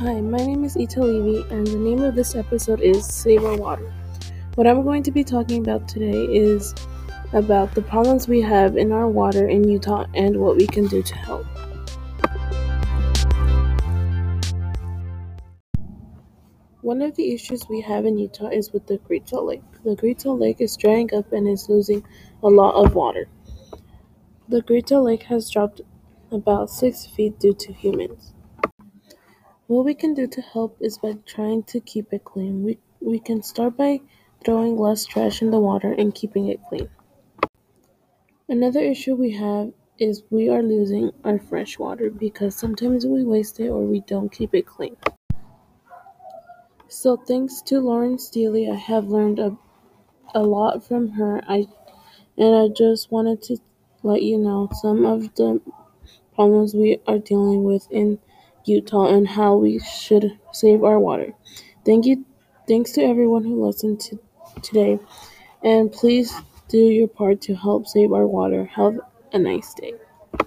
Hi, my name is Ita Levy, and the name of this episode is Save Our Water. What I'm going to be talking about today is about the problems we have in our water in Utah and what we can do to help. One of the issues we have in Utah is with the Great Salt Lake. The Great Salt Lake is drying up and is losing a lot of water. The Great Salt Lake has dropped about six feet due to humans. What we can do to help is by trying to keep it clean. We, we can start by throwing less trash in the water and keeping it clean. Another issue we have is we are losing our fresh water because sometimes we waste it or we don't keep it clean. So thanks to Lauren Steely, I have learned a, a lot from her. I and I just wanted to let you know some of the problems we are dealing with in Utah and how we should save our water. Thank you thanks to everyone who listened to today and please do your part to help save our water. Have a nice day.